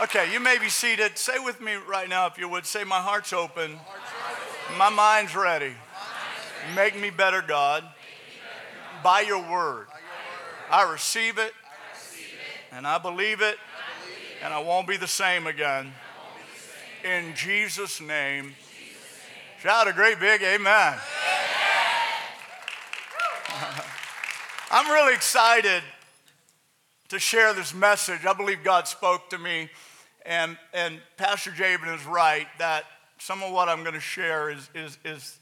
Okay, you may be seated. Say with me right now, if you would. Say, My heart's open. My mind's ready. Make me better, God, by your word. I receive it, and I believe it, and I won't be the same again. In Jesus' name. Shout a great big amen. I'm really excited to share this message. I believe God spoke to me and, and Pastor Jabin is right that some of what I'm going to share is, is, is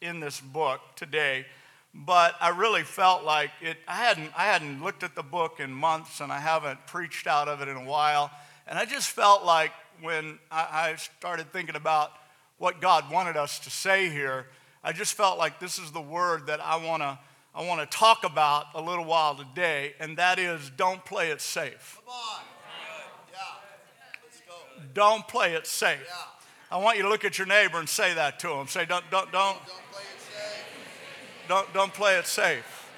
in this book today. But I really felt like it, I hadn't, I hadn't looked at the book in months and I haven't preached out of it in a while. And I just felt like when I, I started thinking about what God wanted us to say here, I just felt like this is the word that I want to I want to talk about a little while today, and that is don't play it safe. Come on. Don't play it safe. Yeah. I want you to look at your neighbor and say that to him. Say, don't, don't, don't, don't play it safe. Don't, don't play it safe.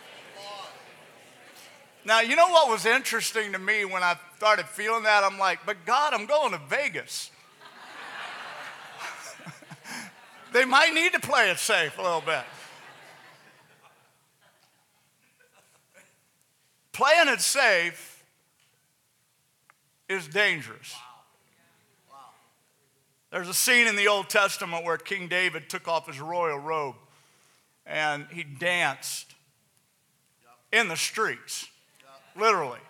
Now, you know what was interesting to me when I started feeling that? I'm like, but God, I'm going to Vegas. they might need to play it safe a little bit. Playing it safe is dangerous. There's a scene in the Old Testament where King David took off his royal robe and he danced in the streets, literally,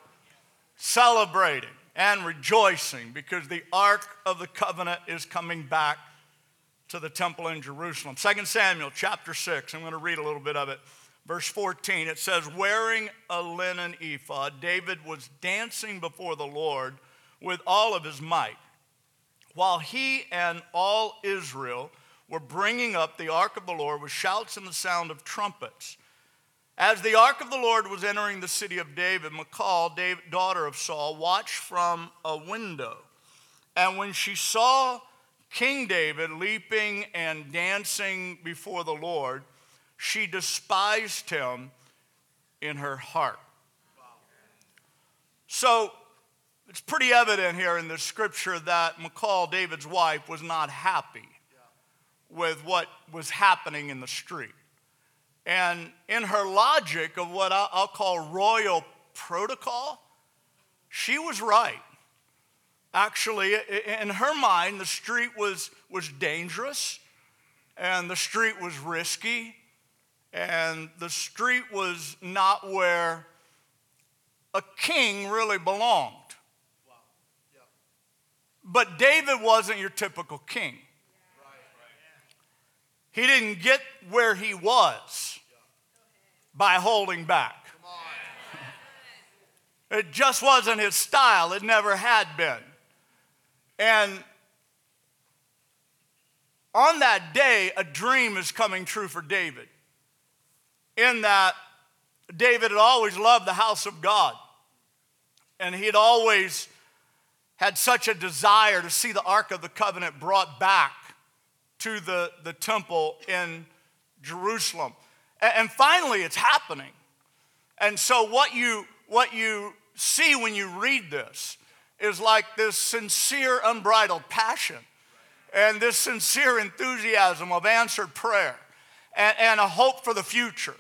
celebrating and rejoicing because the Ark of the Covenant is coming back to the temple in Jerusalem. 2 Samuel chapter 6, I'm going to read a little bit of it. Verse 14, it says, Wearing a linen ephod, David was dancing before the Lord with all of his might while he and all Israel were bringing up the ark of the Lord with shouts and the sound of trumpets. As the ark of the Lord was entering the city of David, Michal, daughter of Saul, watched from a window. And when she saw King David leaping and dancing before the Lord, she despised him in her heart. So it's pretty evident here in the scripture that Michal, David's wife, was not happy with what was happening in the street. And in her logic of what I'll call royal protocol, she was right. Actually, in her mind, the street was, was dangerous, and the street was risky, and the street was not where a king really belonged. But David wasn't your typical king. He didn't get where he was by holding back. It just wasn't his style, it never had been. And on that day, a dream is coming true for David. In that, David had always loved the house of God, and he had always had such a desire to see the Ark of the Covenant brought back to the, the temple in Jerusalem. And, and finally, it's happening. And so, what you, what you see when you read this is like this sincere, unbridled passion and this sincere enthusiasm of answered prayer and, and a hope for the future.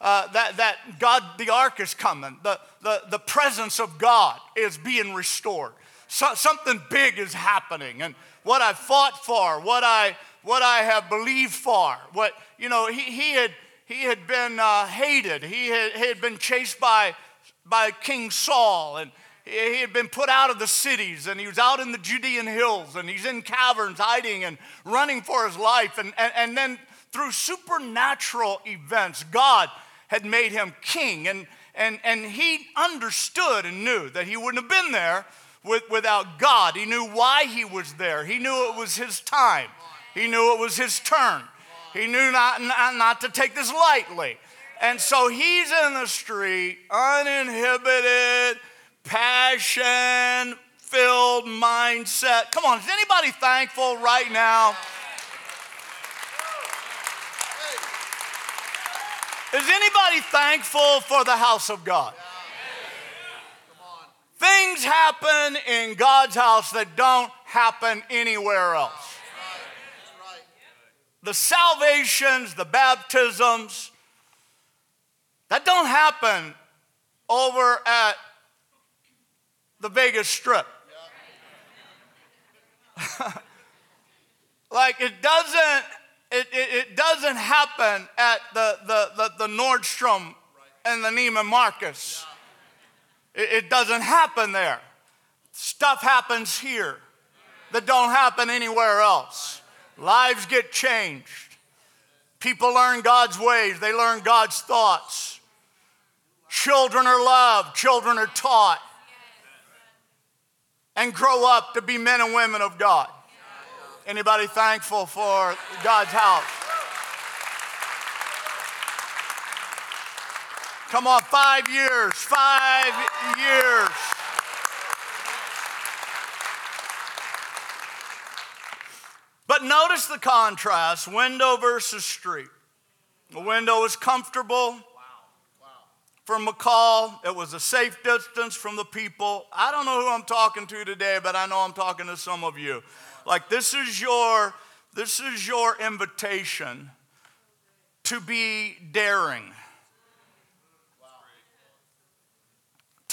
Uh, that, that God, the ark is coming, the, the, the presence of God is being restored so, something big is happening. And what I fought for, what I, what I have believed for, what, you know, he, he, had, he had been uh, hated. He had, he had been chased by, by King Saul. And he had been put out of the cities and he was out in the Judean hills and he's in caverns hiding and running for his life. And, and, and then through supernatural events, God had made him king. And, and, and he understood and knew that he wouldn't have been there with, without God. He knew why he was there. He knew it was his time. He knew it was his turn. He knew not, not, not to take this lightly. And so he's in the street, uninhibited, passion filled mindset. Come on, is anybody thankful right now? Is anybody thankful for the house of God? Things happen in God's house that don't happen anywhere else. The salvations, the baptisms, that don't happen over at the Vegas Strip. like it doesn't it, it, it, doesn't happen at the, the, the, the Nordstrom and the Neiman Marcus. It, it doesn't happen there. Stuff happens here that don't happen anywhere else. Lives get changed. People learn God's ways, they learn God's thoughts. Children are loved, children are taught, and grow up to be men and women of God. Anybody thankful for God's house? Come on, five years, five years. But notice the contrast window versus street. The window is comfortable. From Michal, it was a safe distance from the people. I don't know who I'm talking to today, but I know I'm talking to some of you. Like this is your this is your invitation to be daring.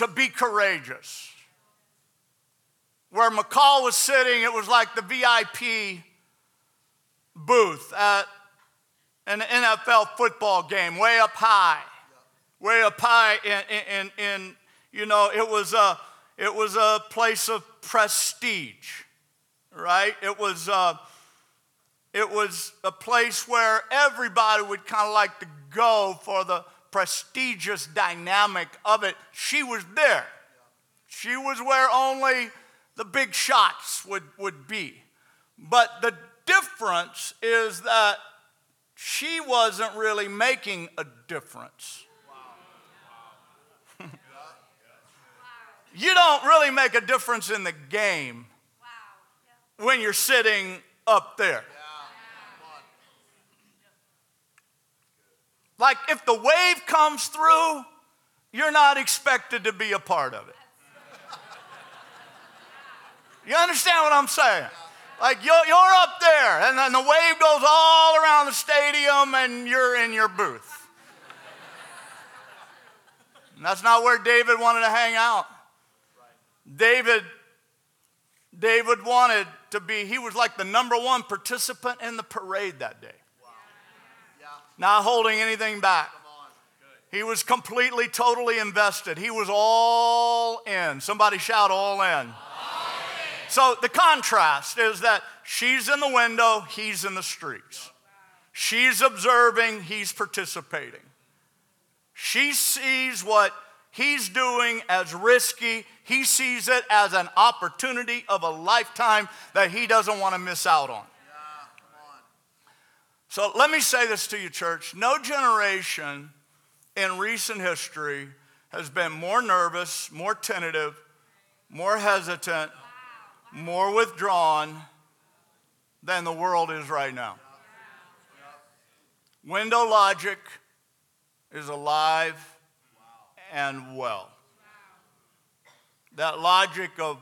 To be courageous. Where Michal was sitting, it was like the VIP booth at an NFL football game, way up high. Way up high in you know, it was a, it was a place of prestige right? It was, uh, it was a place where everybody would kind of like to go for the prestigious dynamic of it. She was there. She was where only the big shots would, would be. But the difference is that she wasn't really making a difference. you don't really make a difference in the game when you're sitting up there. Like if the wave comes through, you're not expected to be a part of it. You understand what I'm saying? Like you're, up there, and then the wave goes all around the stadium, and you're in your booth. And that's not where David wanted to hang out. David, David wanted to be, he was like the number one participant in the parade that day. Not holding anything back. He was completely, totally invested. He was all in. Somebody shout, all in. All in. So the contrast is that she's in the window, he's in the streets. She's observing, he's participating. She sees what he's doing as risky. He sees it as an opportunity of a lifetime that he doesn't want to miss out on. So let me say this to you, church. No generation in recent history has been more nervous, more tentative, more hesitant, more withdrawn than the world is right now. Window logic is alive and well. That logic of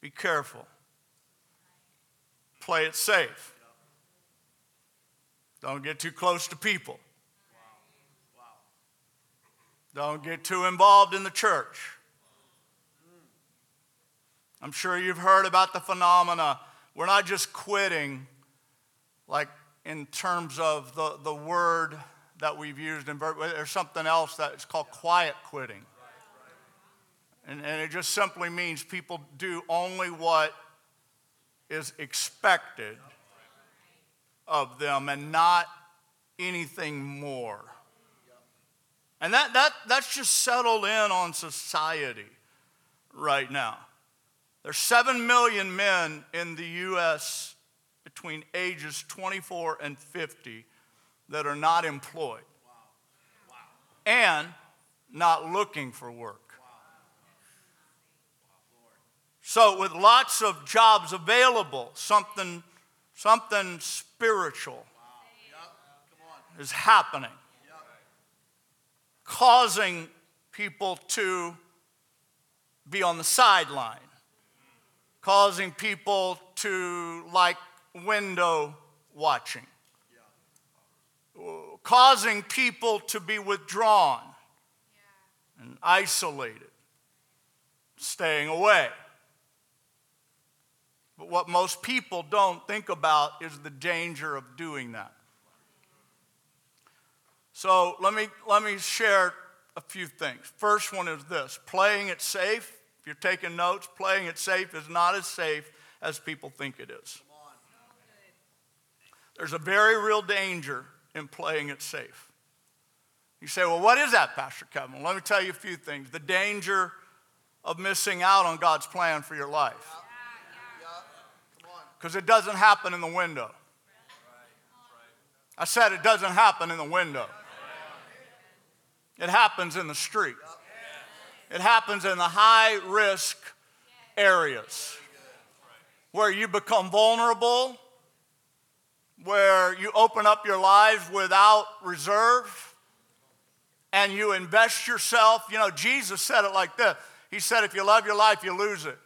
be careful, play it safe, don't get too close to people, don't get too involved in the church. I'm sure you've heard about the phenomena. We're not just quitting, like in terms of the, the word that we've used in there's something else that is called quiet quitting. And, and it just simply means people do only what is expected of them and not anything more. And that, that, that's just settled in on society right now. There's 7 million men in the U.S. between ages 24 and 50 that are not employed and not looking for work. So, with lots of jobs available, something, something spiritual is happening, causing people to be on the sideline, causing people to like window watching, causing people to be withdrawn and isolated, staying away. But what most people don't think about is the danger of doing that. So let me, let me share a few things. First one is this playing it safe. If you're taking notes, playing it safe is not as safe as people think it is. There's a very real danger in playing it safe. You say, well, what is that, Pastor Kevin? Let me tell you a few things. The danger of missing out on God's plan for your life. Because it doesn't happen in the window. I said it doesn't happen in the window. It happens in the street. It happens in the high risk areas where you become vulnerable, where you open up your lives without reserve, and you invest yourself. You know, Jesus said it like this He said, If you love your life, you lose it.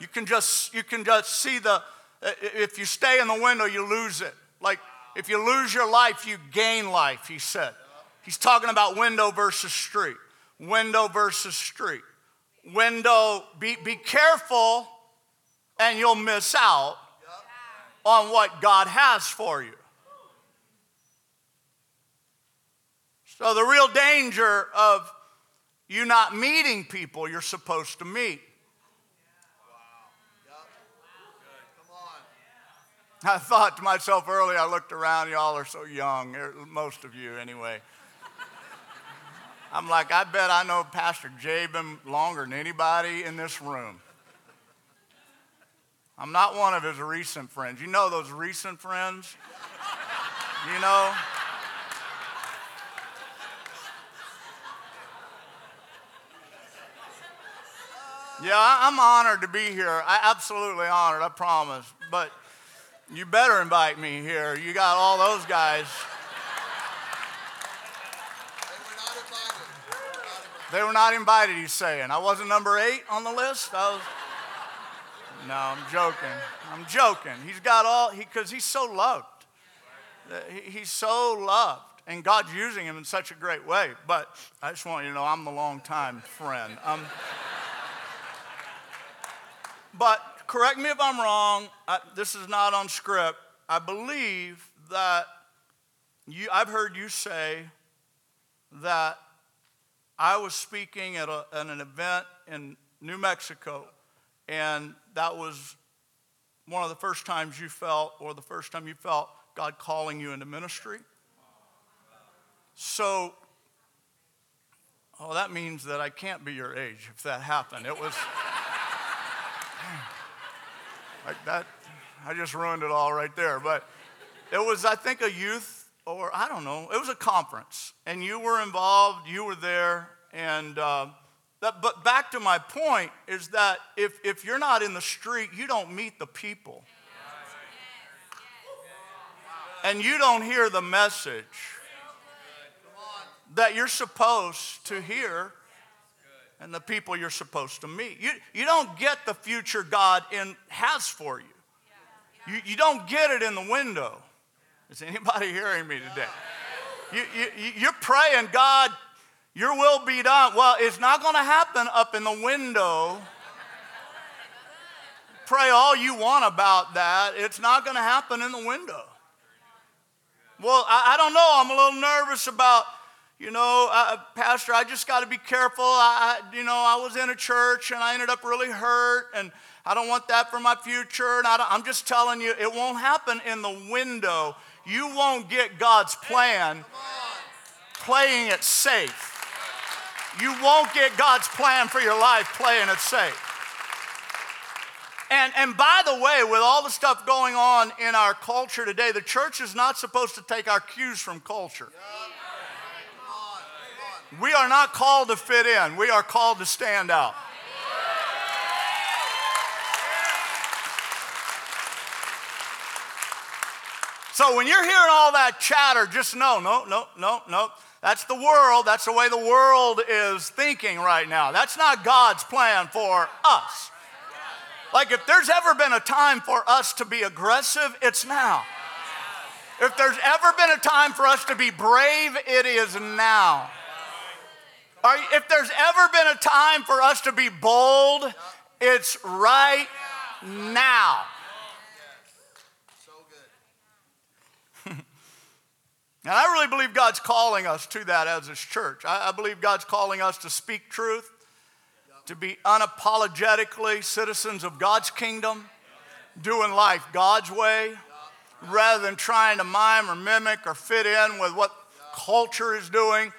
You can just, you can just see the, uh, if you stay in the window, you lose it. Like, if you lose your life, you gain life, he said. He's talking about window versus street. Window versus street. Window, be, be careful and you'll miss out on what God has for you. So, the real danger of you not meeting people you're supposed to meet. I thought to myself earlier, I looked around, y'all are so young, eh, most of you anyway. I'm like, I bet I know Pastor Jabin longer than anybody in this room. I'm not one of his recent friends. You know those recent friends? You know? Yeah, I'm honored to be here. I absolutely honored, I promise. But you better invite me here. You got all those guys. They were not invited, They were not invited, he's saying. I wasn't number eight on the list. I was. No, I'm joking. I'm joking. He's got all, because he, he's so loved. He's so loved. And God's using him in such a great way. But I just want you to know I'm the long time friend. Um, but correct me if I'm wrong. I, this is not on script. I believe that you, I've heard you say that I was speaking at, a, at an event in New Mexico, and that was one of the first times you felt, or the first time you felt God calling you into ministry. So, oh, that means that I can't be your age if that happened. It was like that. I just ruined it all right there. But it was, I think, a youth or I don't know, it was a conference, and you were involved, you were there, and uh, that, but back to my point is that if, if you're not in the street, you don't meet the people. And you don't hear the message that you're supposed to hear and the people you're supposed to meet. You, you don't get the future God in, has for you. you. You don't get it in the window. Is anybody hearing me today? You, you, you're praying, God, your will be done. Well, it's not going to happen up in the window. Pray all you want about that. It's not going to happen in the window. Well, I, I, don't know. I'm a little nervous about, you know, uh, Pastor, I just got to be careful. I, you know, I was in a church and I ended up really hurt and I don't want that for my future. And I am just telling you, it won't happen in the window you won't get God's plan playing it safe. You won't get God's plan for your life playing it safe. And, and by the way, with all the stuff going on in our culture today, the church is not supposed to take our cues from culture. We are not called to fit in, we are called to stand out. So when you're hearing all that chatter, just know, no, no, no, no. That's the world. That's the way the world is thinking right now. That's not God's plan for us. Like if there's ever been a time for us to be aggressive, it's now. If there's ever been a time for us to be brave, it is now. If there's ever been a time for us to be bold, it's right now. And I really believe God's calling us to that as His church. I, I, believe God's calling us to speak truth, to be unapologetically citizens of God's kingdom, doing life God's way, rather than trying to mime or mimic or fit in with what culture is doing.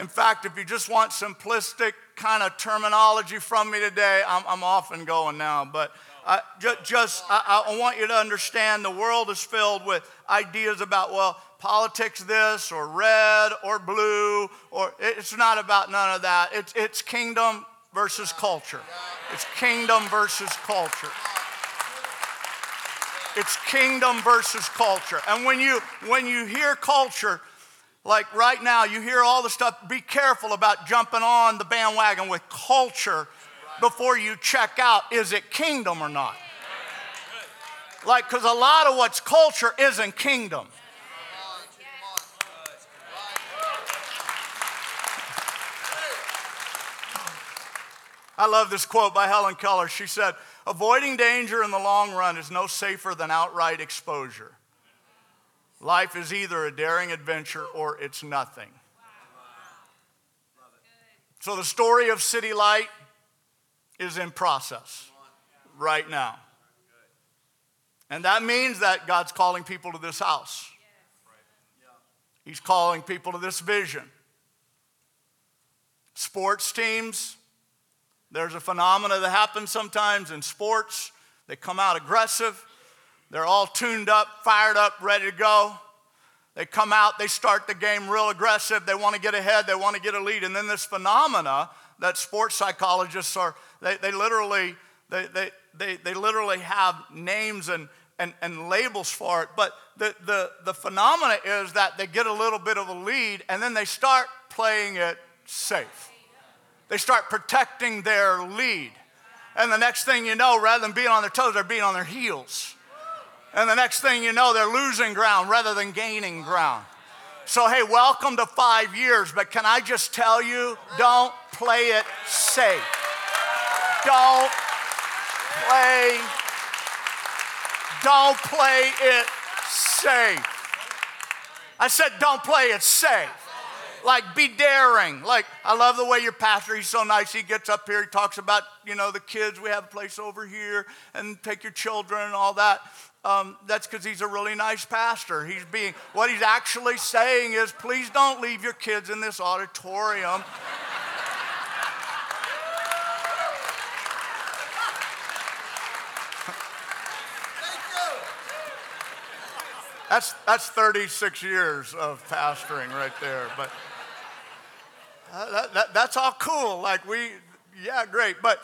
In fact, if you just want simplistic kind of terminology from me today, I'm, I'm off and going now. But I, just, just I, I want you to understand the world is filled with ideas about, well, politics this or red or blue, or it's not about none of that. It's, it's kingdom versus culture. It's kingdom versus culture. It's kingdom versus culture. And when you when you hear culture, like right now, you hear all the stuff, be careful about jumping on the bandwagon with culture before you check out is it kingdom or not? Like, because a lot of what's culture isn't kingdom. I love this quote by Helen Keller. She said, Avoiding danger in the long run is no safer than outright exposure. Life is either a daring adventure or it's nothing. So the story of City Light is in process right now. And that means that God's calling people to this house. He's calling people to this vision. Sports teams, there's a phenomena that happens sometimes in sports. They come out aggressive. They're all tuned up, fired up, ready to go. They come out, they start the game real aggressive. They want to get ahead, they want to get a lead. And then this phenomena that sports psychologists are, they, they literally, they, they, they, they literally have names and, and, and labels for it. But the, the, the phenomena is that they get a little bit of a lead and then they start playing it safe. They start protecting their lead. And the next thing you know, rather than being on their toes, they're being on their heels. And the next thing you know, they're losing ground rather than gaining ground. So, hey, welcome to five years, but can I just tell you, don't play it safe. Don't play, don't play it safe. I said, don't play it safe. Like, be daring. Like, I love the way your pastor, he's so nice. He gets up here, he talks about, you know, the kids. We have a place over here and take your children and all that. Um, that's because he's a really nice pastor. He's being, what he's actually saying is, please don't leave your kids in this auditorium. That's, that's 36 years of pastoring right there. But uh, that, that, that's all cool. Like, we, yeah, great. But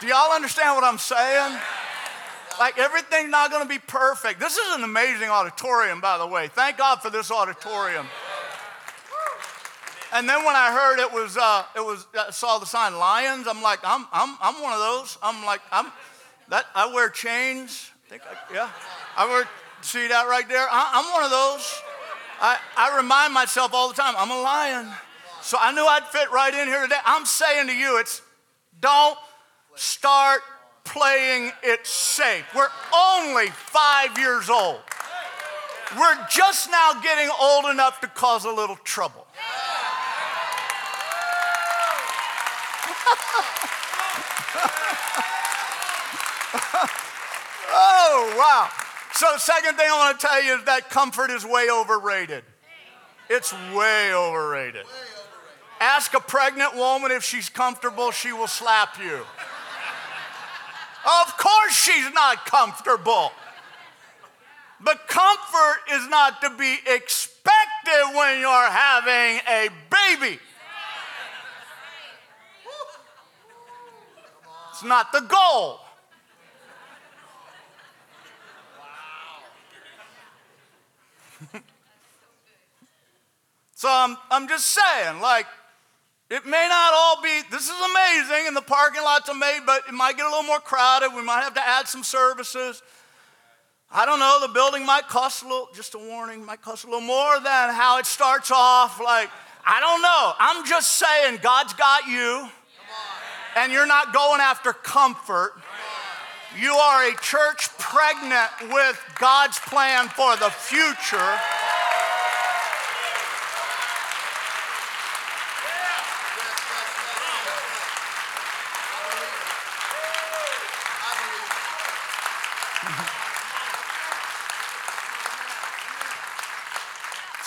do y'all understand what I'm saying? Like, everything's not going to be perfect. This is an amazing auditorium, by the way. Thank God for this auditorium. And then when I heard it was, uh, it was, I saw the sign Lions. I'm like, I'm, I'm, I'm one of those. I'm like, I'm, that I wear chains. I think, I, yeah. I wear, see that right there? I, I'm one of those. I, I remind myself all the time, I'm a lion. So I knew I'd fit right in here today. I'm saying to you, it's don't start playing it safe. We're only five years old. We're just now getting old enough to cause a little trouble. oh, wow. So, second thing I want to tell you is that comfort is way overrated. It's way overrated. Ask a pregnant woman if she's comfortable, she will slap you. Of course, she's not comfortable. But comfort is not to be expected when you're having a baby. It's not the goal. so I'm, I'm just saying, like, it may not all be, this is amazing, and the parking lot's amazing, but it might get a little more crowded. We might have to add some services. I don't know, the building might cost a little, just a warning, might cost a little more than how it starts off. Like, I don't know. I'm just saying, God's got you, and you're not going after comfort. You are a church pregnant with God's plan for the future.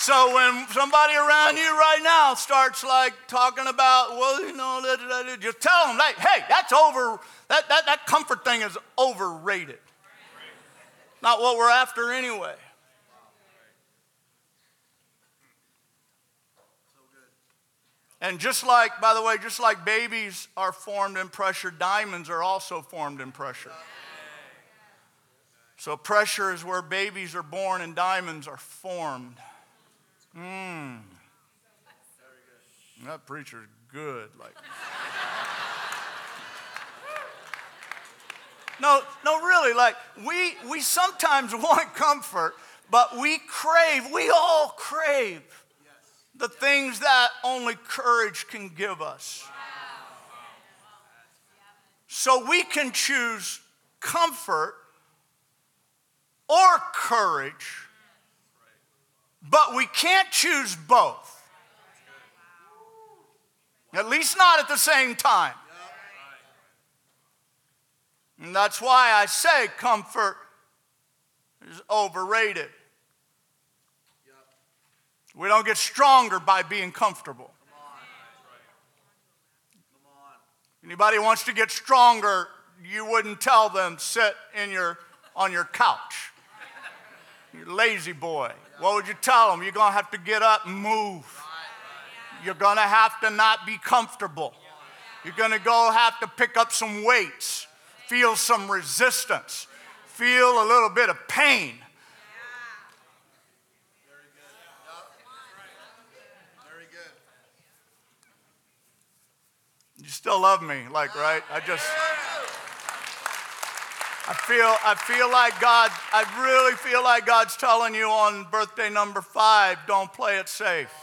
So when somebody around you right now starts like talking about, well, you know, just tell them, like, hey, that's over, that, that, that comfort thing is overrated. Not what we're after anyway. And just like, by the way, just like babies are formed in pressure, diamonds are also formed in pressure. So, pressure is where babies are born and diamonds are formed. Mmm. That preacher's good. Like. no, no, really. Like we we sometimes want comfort, but we crave. We all crave the things that only courage can give us. So we can choose comfort or courage but we can't choose both. At least not at the same time. And that's why I say comfort is overrated. We don't get stronger by being comfortable. Anybody wants to get stronger, you wouldn't tell them sit in your on your couch. You lazy boy. What would you tell them? You're going to have to get up and move. You're going to have to not be comfortable. You're going to go have to pick up some weights, feel some resistance, feel a little bit of pain. You still love me, like, right? I just. I feel, I feel like God, I really feel like God's telling you on birthday number five, don't play it safe.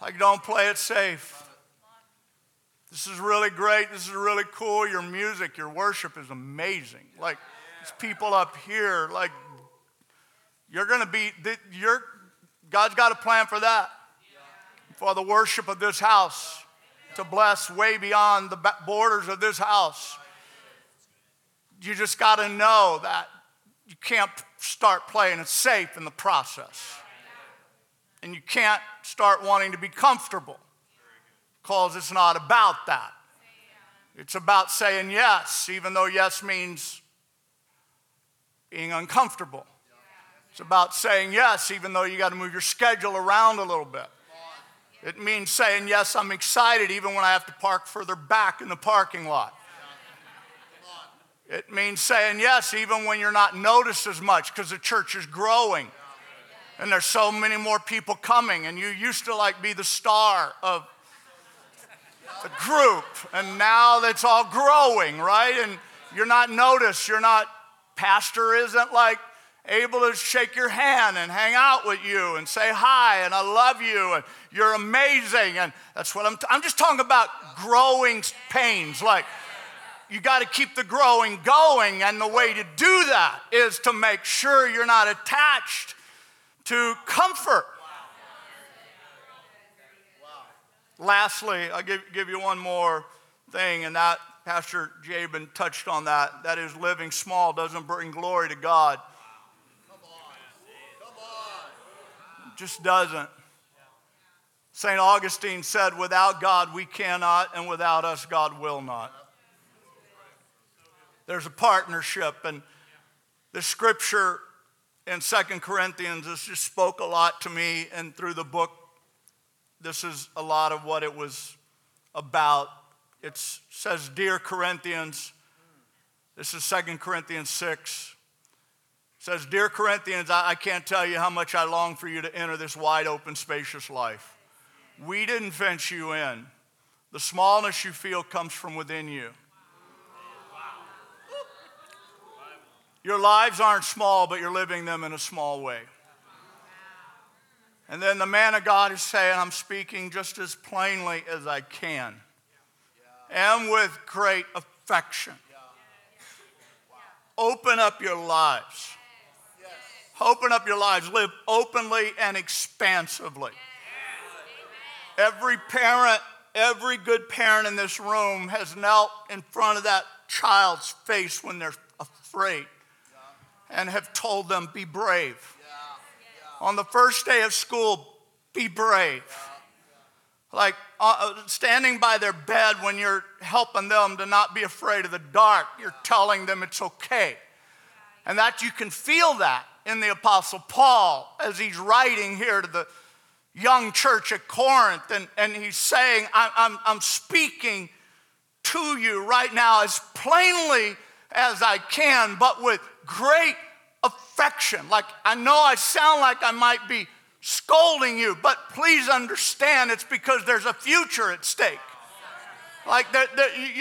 Like, don't play it safe. This is really great. This is really cool. Your music, your worship is amazing. Like, these people up here, like, you're going to be, you're, God's got a plan for that, for the worship of this house, to bless way beyond the borders of this house you just got to know that you can't start playing it safe in the process. And you can't start wanting to be comfortable because it's not about that. It's about saying yes, even though yes means being uncomfortable. It's about saying yes, even though you got to move your schedule around a little bit. It means saying yes, I'm excited, even when I have to park further back in the parking lot. It means saying yes even when you're not noticed as much because the church is growing. And there's so many more people coming, and you used to like be the star of the group, and now it's all growing, right? And you're not noticed. You're not, pastor isn't like able to shake your hand and hang out with you and say hi and I love you and you're amazing. And that's what I'm, t- I'm just talking about growing pains. Like, you got to keep the growing going. And the way to do that is to make sure you're not attached to comfort. Lastly, I'll give, give you one more thing, and that Pastor Jabin touched on that. That is, living small doesn't bring glory to God. Just doesn't. St. Augustine said, Without God we cannot, and without us God will not. There's a partnership. And the scripture in Second Corinthians, this just spoke a lot to me. And through the book, this is a lot of what it was about. It says, Dear Corinthians, this is Second Corinthians 6. It says, Dear Corinthians, I, I can't tell you how much I long for you to enter this wide open, spacious life. We didn't fence you in. The smallness you feel comes from within you. Your lives aren't small, but you're living them in a small way. And then the man of God is saying, I'm speaking just as plainly as I can and with great affection. Open up your lives. Open up your lives. Live openly and expansively. Every parent, every good parent in this room has knelt in front of that child's face when they're afraid and have told them, Be brave. On the first day of school, be brave. Like uh, uh, standing by their bed when you're helping them to not be afraid of the dark, you're telling them it's okay. And that you can feel that in the Apostle Paul as he's writing here to the young church at Corinth. And, and he's saying, I'm, I'm, I'm speaking to you right now as plainly as I can, but with great affection. Like, I know I sound like I might be scolding you, but please understand it's because there's a future at stake. Like, the,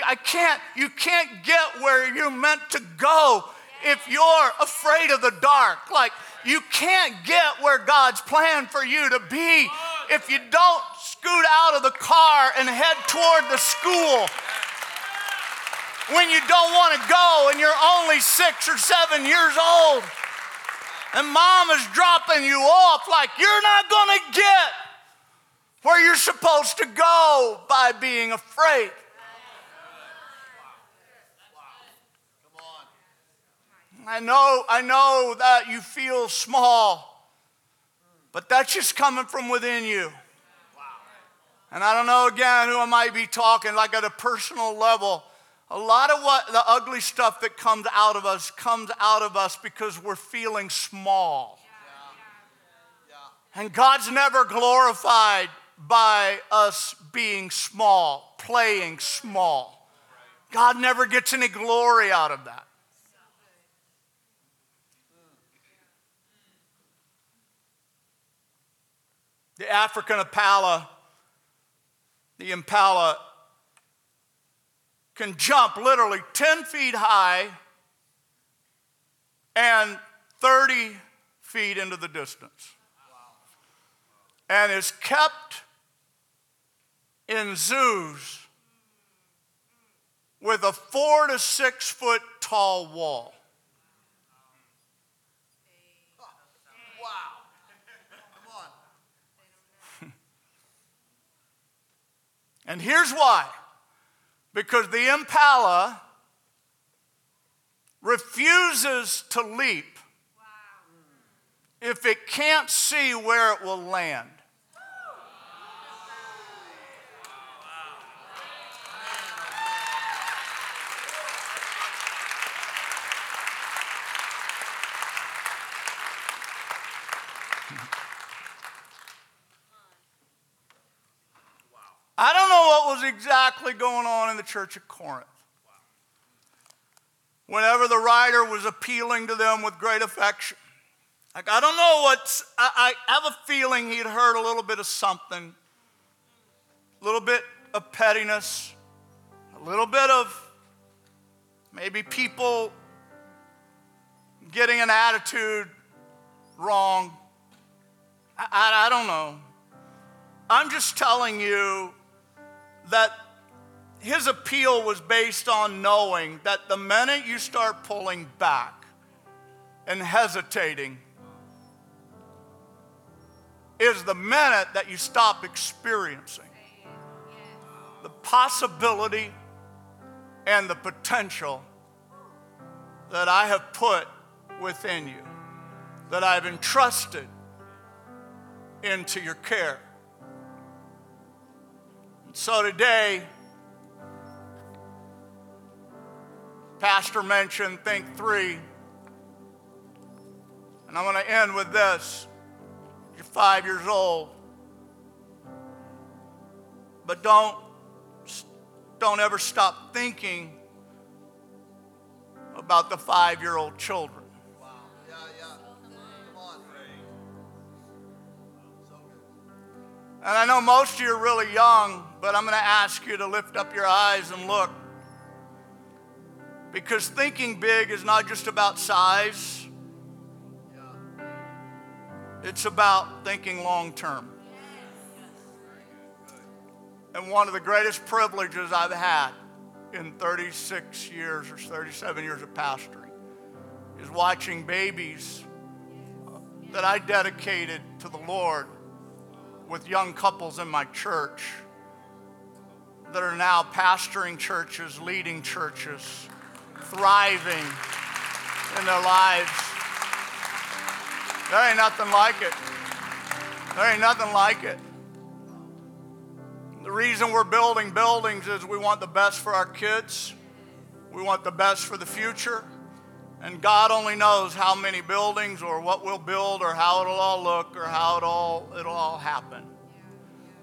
I can't, you can't get where you're meant to go if you're afraid of the dark. Like, you can't get where God's plan for you to be if you don't scoot out of the car and head toward the school when you don't want to go and you're only six or seven years old and mom is dropping you off like you're not going to get where you're supposed to go by being afraid. I know, I know that you feel small, but that's just coming from within you. And I don't know again who I might be talking, like at a personal level. A lot of what the ugly stuff that comes out of us comes out of us because we're feeling small. And God's never glorified by us being small, playing small. God never gets any glory out of that. The African impala, the impala can jump literally 10 feet high and 30 feet into the distance. And is kept in zoos with a four to six foot tall wall. And here's why because the impala refuses to leap if it can't see where it will land. I don't know what was exactly going on in the church of Corinth. Whenever the writer was appealing to them with great affection, like I don't know what's, I, I have a feeling he'd heard a little bit of something, a little bit of pettiness, a little bit of maybe people getting an attitude wrong. I, I, I don't know. I'm just telling you that his appeal was based on knowing that the minute you start pulling back and hesitating, is the minute that you stop experiencing the possibility and the potential that I have put within you, that I've entrusted into your care. So today, Pastor mentioned Think Three. And I'm going to end with this. You're five years old. But don't, don't ever stop thinking about the five year old children. And I know most of you are really young, but I'm going to ask you to lift up your eyes and look. Because thinking big is not just about size, it's about thinking long term. And one of the greatest privileges I've had in 36 years or 37 years of pastoring is watching babies that I dedicated to the Lord with young couples in my church that are now pastoring churches, leading churches, thriving in their lives. There ain't nothing like it. There ain't nothing like it. The reason we're building buildings is we want the best for our kids, we want the best for the future. And God only knows how many buildings or what we'll build or how it'll all look or how it all, it'll all happen.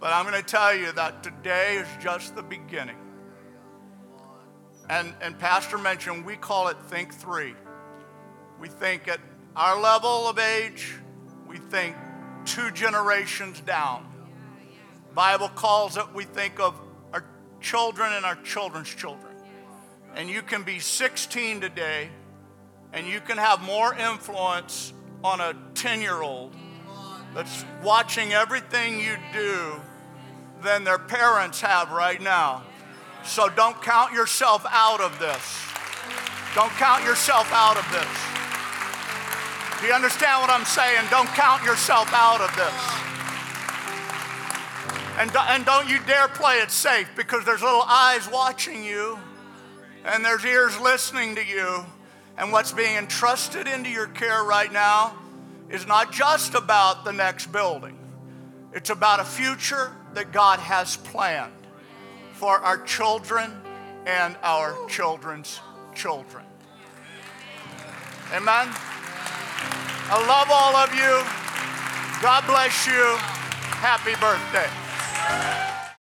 But I'm going to tell you that today is just the beginning. And, and Pastor mentioned we call it Think Three. We think at our level of age, we think two generations down. Bible calls it, we think of our children and our children's children. And you can be 16 today and you can have more influence on a 10 year old that's watching everything you do than their parents have right now. So don't count yourself out of this. Don't count yourself out of this. Do you understand what I'm saying? Don't count yourself out of this. And, and don't you dare play it safe because there's little eyes watching you and there's ears listening to you. And what's being entrusted into your care right now is not just about the next building, it's about a future that God has planned for our children and our children's children. Amen. I love all of you. God bless you. Happy birthday.